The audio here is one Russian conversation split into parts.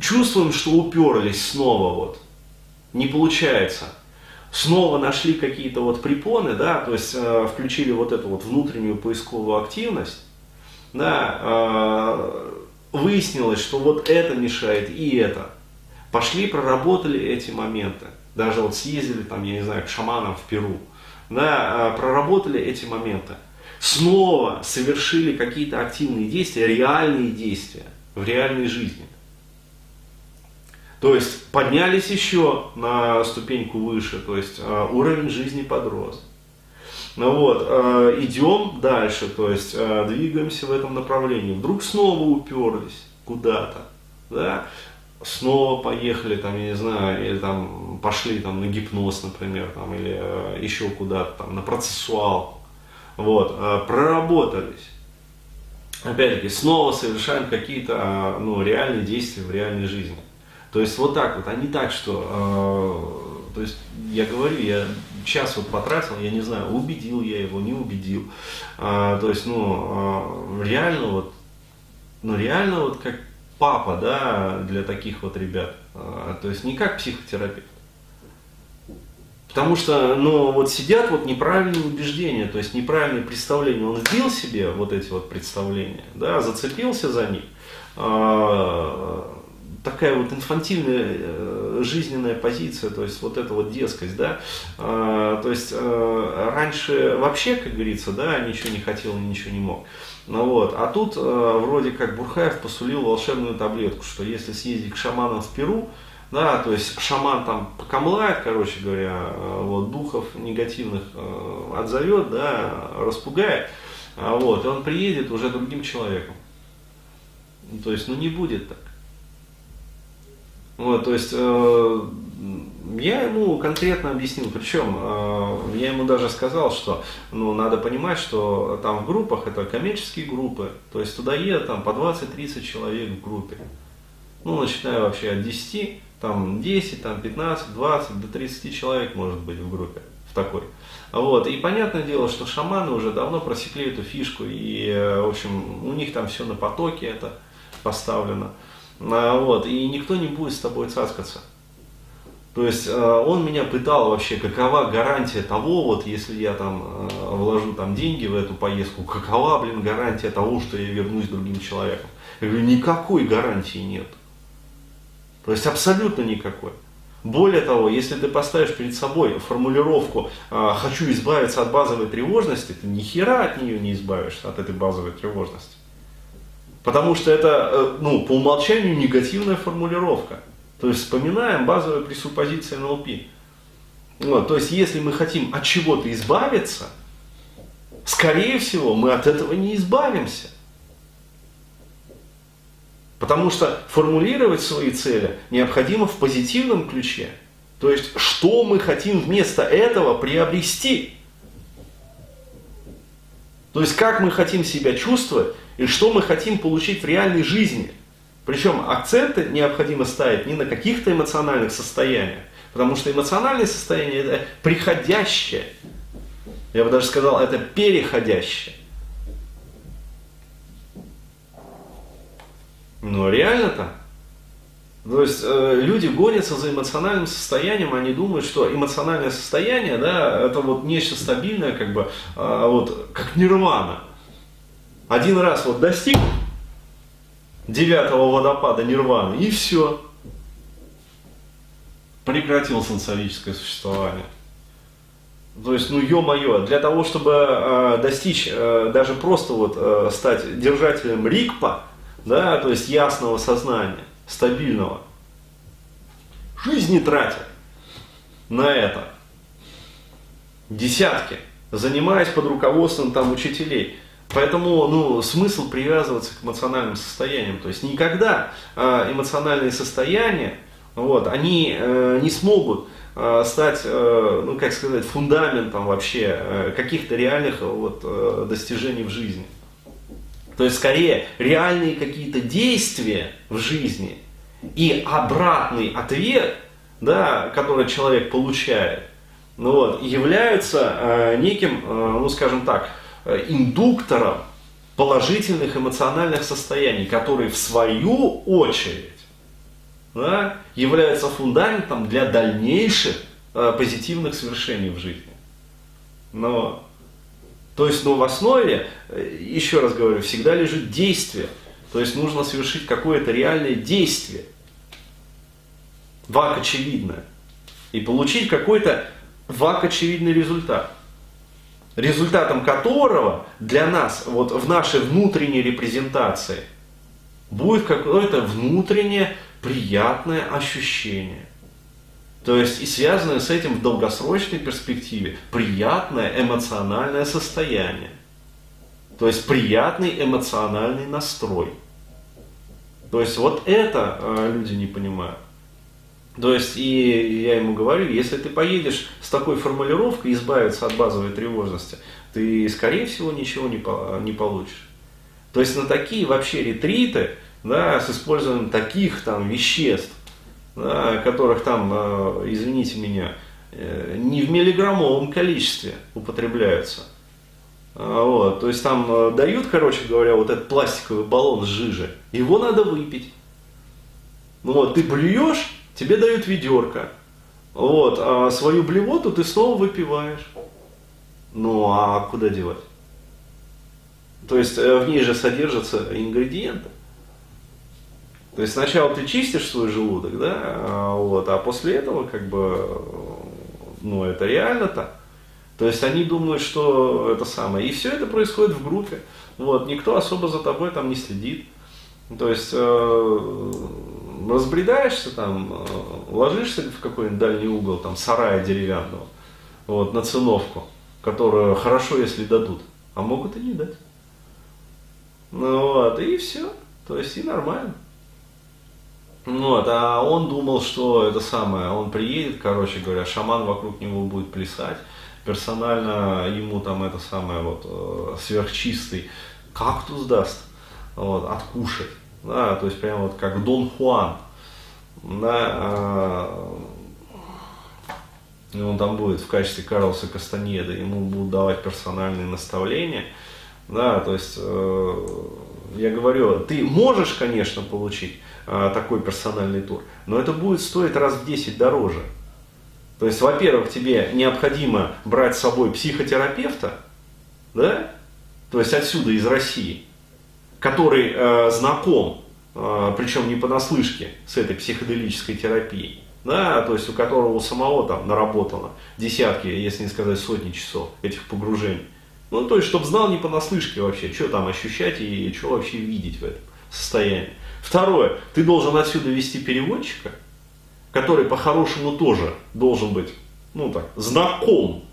чувствуем, что уперлись снова вот, не получается. Снова нашли какие-то вот препоны, да, то есть э, включили вот эту вот внутреннюю поисковую активность, да, э, выяснилось, что вот это мешает и это. Пошли, проработали эти моменты. Даже вот съездили там, я не знаю, к шаманам в Перу. Да, э, проработали эти моменты. Снова совершили какие-то активные действия, реальные действия в реальной жизни. То есть поднялись еще на ступеньку выше, то есть э, уровень жизни подрос. Ну вот, э, идем дальше, то есть э, двигаемся в этом направлении. Вдруг снова уперлись куда-то, да, снова поехали, там, я не знаю, или там пошли там на гипноз, например, там, или еще куда-то, там, на процессуал, вот, проработались. Опять-таки, снова совершаем какие-то ну, реальные действия в реальной жизни. То есть вот так вот, а не так, что, э, то есть я говорю, я час вот потратил, я не знаю, убедил я его, не убедил. Э, то есть, ну, э, реально вот, ну реально вот как папа, да, для таких вот ребят. Э, то есть не как психотерапевт. Потому что, ну, вот сидят вот неправильные убеждения, то есть неправильные представления. Он вбил себе вот эти вот представления, да, зацепился за них. Э, такая вот инфантильная э, жизненная позиция, то есть вот эта вот детскость, да, э, то есть э, раньше вообще, как говорится, да, ничего не хотел, ничего не мог, ну вот, а тут вроде как Бурхаев посулил волшебную таблетку, что если съездить к шаманам в Перу, да, то есть шаман там покомлает, короче говоря, вот духов негативных отзовет, да, распугает, вот, и он приедет уже другим человеком. То есть, ну не будет так. Вот, то есть э, я ему конкретно объяснил, причем э, я ему даже сказал, что ну, надо понимать, что там в группах это коммерческие группы, то есть туда едет там по 20-30 человек в группе. Ну, начиная вообще от 10, там 10, там 15, 20, до 30 человек может быть в группе, в такой. Вот. И понятное дело, что шаманы уже давно просекли эту фишку, и, э, в общем, у них там все на потоке это поставлено. А, вот, и никто не будет с тобой цаскаться. То есть э, он меня пытал вообще, какова гарантия того, вот если я там э, вложу там деньги в эту поездку, какова, блин, гарантия того, что я вернусь другим человеком. Я говорю, никакой гарантии нет. То есть абсолютно никакой. Более того, если ты поставишь перед собой формулировку «хочу избавиться от базовой тревожности», ты ни хера от нее не избавишься, от этой базовой тревожности. Потому что это э, ну, по умолчанию негативная формулировка. То есть вспоминаем базовые пресуппозиции НЛП. Вот, то есть если мы хотим от чего-то избавиться, скорее всего мы от этого не избавимся. Потому что формулировать свои цели необходимо в позитивном ключе. То есть, что мы хотим вместо этого приобрести. То есть, как мы хотим себя чувствовать и что мы хотим получить в реальной жизни. Причем акценты необходимо ставить не на каких-то эмоциональных состояниях, потому что эмоциональное состояние это приходящее. Я бы даже сказал, это переходящее. Но реально-то то есть э, люди гонятся за эмоциональным состоянием, они думают, что эмоциональное состояние, да, это вот нечто стабильное, как бы, э, вот, как нирвана один раз вот достиг девятого водопада нирваны, и все. Прекратил сенсорическое существование. То есть, ну ё-моё, для того, чтобы э, достичь, э, даже просто вот э, стать держателем рикпа, да, то есть ясного сознания, стабильного, жизни тратят на это. Десятки, занимаясь под руководством там учителей. Поэтому ну, смысл привязываться к эмоциональным состояниям. То есть никогда э, эмоциональные состояния, вот, они э, не смогут э, стать, э, ну как сказать, фундаментом вообще каких-то реальных вот, достижений в жизни. То есть скорее реальные какие-то действия в жизни и обратный ответ, да, который человек получает, ну вот, являются э, неким, э, ну скажем так, индуктором положительных эмоциональных состояний, которые в свою очередь да, является фундаментом для дальнейших э, позитивных свершений в жизни. Но, то есть, ну, в основе, э, еще раз говорю, всегда лежит действие. То есть нужно совершить какое-то реальное действие. Вак очевидное. И получить какой-то вак очевидный результат. Результатом которого для нас, вот в нашей внутренней репрезентации, будет какое-то внутреннее приятное ощущение. То есть и связанное с этим в долгосрочной перспективе приятное эмоциональное состояние. То есть приятный эмоциональный настрой. То есть вот это э, люди не понимают. То есть, и я ему говорю, если ты поедешь с такой формулировкой избавиться от базовой тревожности, ты, скорее всего, ничего не, не получишь. То есть на такие вообще ретриты, да, с использованием таких там веществ, да, которых там, э, извините меня, э, не в миллиграммовом количестве употребляются. А, вот, то есть там э, дают, короче говоря, вот этот пластиковый баллон с жижи, его надо выпить. Ну вот, ты блюешь, тебе дают ведерко. Вот, а свою блевоту ты снова выпиваешь. Ну а куда девать? То есть в ней же содержатся ингредиенты. То есть сначала ты чистишь свой желудок, да, а, вот, а после этого как бы, ну это реально так. То есть они думают, что это самое. И все это происходит в группе. Вот, никто особо за тобой там не следит. То есть э, разбредаешься там, э, ложишься в какой-нибудь дальний угол там сарая деревянного, вот, на циновку, которую хорошо, если дадут, а могут и не дать. Ну вот, и все. То есть и нормально. Вот, а он думал, что это самое, он приедет, короче говоря, шаман вокруг него будет плясать, персонально ему там это самое вот э, сверхчистый кактус даст, вот, откушать, да, то есть прямо вот как Дон Хуан, да, а, и он там будет в качестве Карлоса Кастанеда, ему будут давать персональные наставления, да, то есть э, я говорю, ты можешь, конечно, получить а, такой персональный тур, но это будет стоить раз в 10 дороже. То есть, во-первых, тебе необходимо брать с собой психотерапевта, да, то есть отсюда из России, который э, знаком, э, причем не понаслышке, с этой психоделической терапией, да, то есть у которого у самого там наработано десятки, если не сказать сотни часов этих погружений. Ну, то есть, чтобы знал не понаслышке вообще, что там ощущать и что вообще видеть в этом состоянии. Второе, ты должен отсюда вести переводчика, который по-хорошему тоже должен быть, ну так, знаком,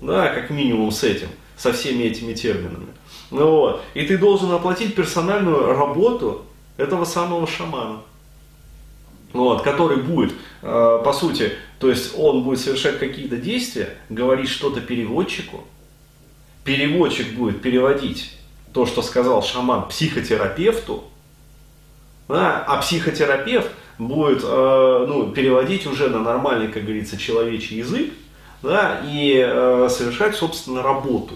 да, как минимум с этим, со всеми этими терминами. Ну, вот. И ты должен оплатить персональную работу этого самого шамана, вот, который будет, э, по сути, то есть он будет совершать какие-то действия, говорить что-то переводчику, переводчик будет переводить то, что сказал шаман психотерапевту, да, а психотерапевт будет э, ну, переводить уже на нормальный, как говорится, человечий язык да, и э, совершать, собственно, работу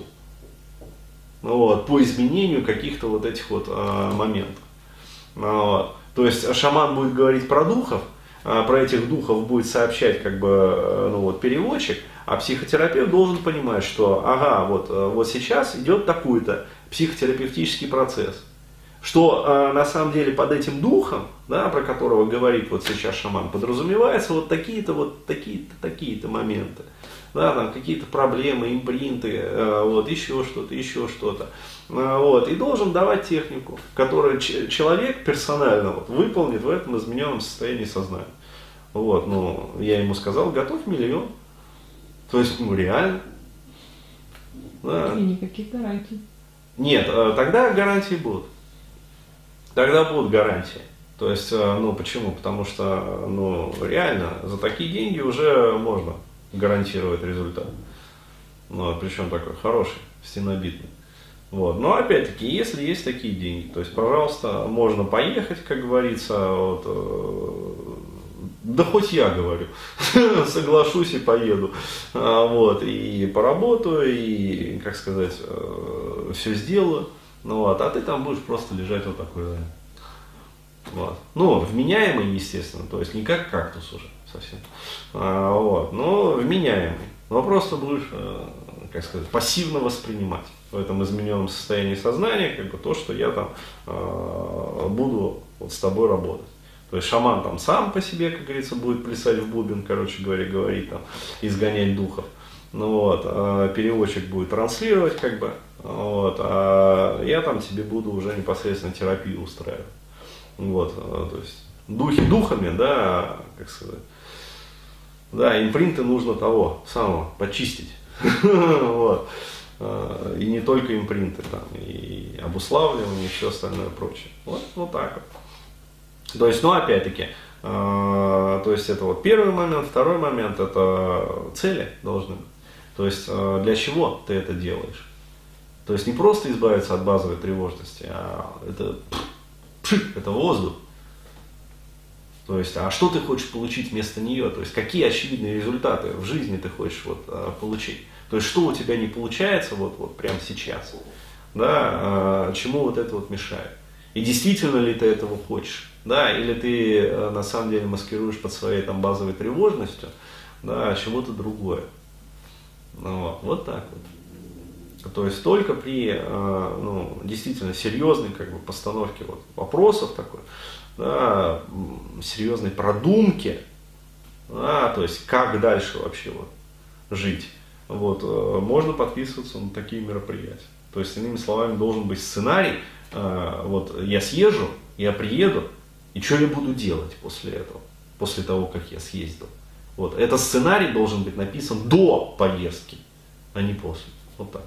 вот, по изменению каких-то вот этих вот э, моментов. Вот. То есть шаман будет говорить про духов, а про этих духов будет сообщать как бы э, ну, вот, переводчик, а психотерапевт должен понимать, что ага, вот, э, вот сейчас идет такой-то психотерапевтический процесс. Что э, на самом деле под этим духом, да, про которого говорит вот сейчас шаман, подразумевается вот такие-то вот такие-то такие-то моменты. Да, там какие-то проблемы, импринты, э, вот, еще что-то, еще что-то. Э, вот, и должен давать технику, которую человек персонально вот, выполнит в этом измененном состоянии сознания. Вот, ну, я ему сказал, готовь миллион. То есть, ну, реально. Да. И никаких гарантий. Нет, э, тогда гарантии будут. Тогда будут гарантии. То есть, э, ну почему? Потому что, ну реально, за такие деньги уже можно гарантировать результат. Ну, причем такой хороший, стенобитный. Вот. Но опять-таки, если есть такие деньги, то есть, пожалуйста, можно поехать, как говорится, вот, э, да хоть я говорю, соглашусь и поеду, а, вот, и поработаю, и, как сказать, все сделаю. Ну вот, а ты там будешь просто лежать вот такой, Вот. Ну, вменяемый, естественно, то есть не как кактус уже совсем. А, вот. Но вменяемый. Но просто будешь, э, как сказать, пассивно воспринимать в этом измененном состоянии сознания, как бы то, что я там э, буду вот с тобой работать. То есть шаман там сам по себе, как говорится, будет плясать в бубен, короче говоря, говорить там, изгонять духов. Ну вот, а переводчик будет транслировать, как бы, вот, а я там тебе буду уже непосредственно терапию устраивать. Вот, а, то есть духи духами, да, как сказать. Да, импринты нужно того самого почистить. А, и не только импринты, там, и обуславливание, и все остальное прочее. Вот, вот так вот. То есть, ну, опять-таки, а, то есть это вот первый момент, второй момент, это цели должны быть. То есть для чего ты это делаешь? То есть не просто избавиться от базовой тревожности, а это пшик, это воздух. То есть, а что ты хочешь получить вместо нее? То есть, какие очевидные результаты в жизни ты хочешь вот, а, получить? То есть, что у тебя не получается вот, вот прямо сейчас? Да, а, чему вот это вот мешает? И действительно ли ты этого хочешь? Да, или ты а, на самом деле маскируешь под своей там базовой тревожностью, да, чего-то другое. Ну, вот, вот так вот. То есть только при э, ну, действительно серьезной как бы, постановке вот, вопросов такой, да, серьезной продумке, да, то есть как дальше вообще вот, жить, вот, э, можно подписываться на такие мероприятия. То есть, иными словами, должен быть сценарий, э, вот я съезжу, я приеду, и что я буду делать после этого, после того, как я съездил. Вот, этот сценарий должен быть написан до поездки, а не после. Вот так.